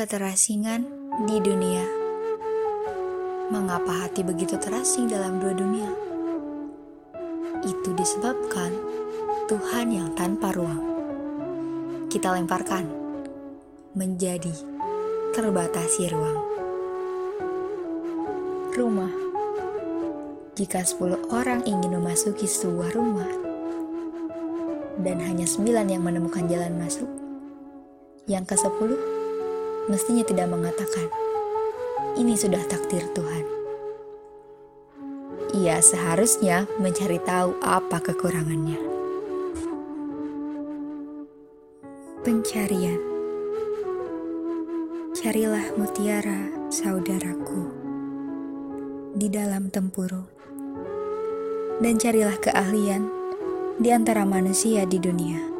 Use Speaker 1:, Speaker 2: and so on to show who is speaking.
Speaker 1: Keterasingan di dunia. Mengapa hati begitu terasing dalam dua dunia? Itu disebabkan Tuhan yang tanpa ruang. Kita lemparkan menjadi terbatasi ruang. Rumah. Jika 10 orang ingin memasuki sebuah rumah dan hanya 9 yang menemukan jalan masuk, yang ke-10 mestinya tidak mengatakan, ini sudah takdir Tuhan. Ia seharusnya mencari tahu apa kekurangannya. Pencarian Carilah mutiara, saudaraku, di dalam tempurung, dan carilah keahlian di antara manusia di dunia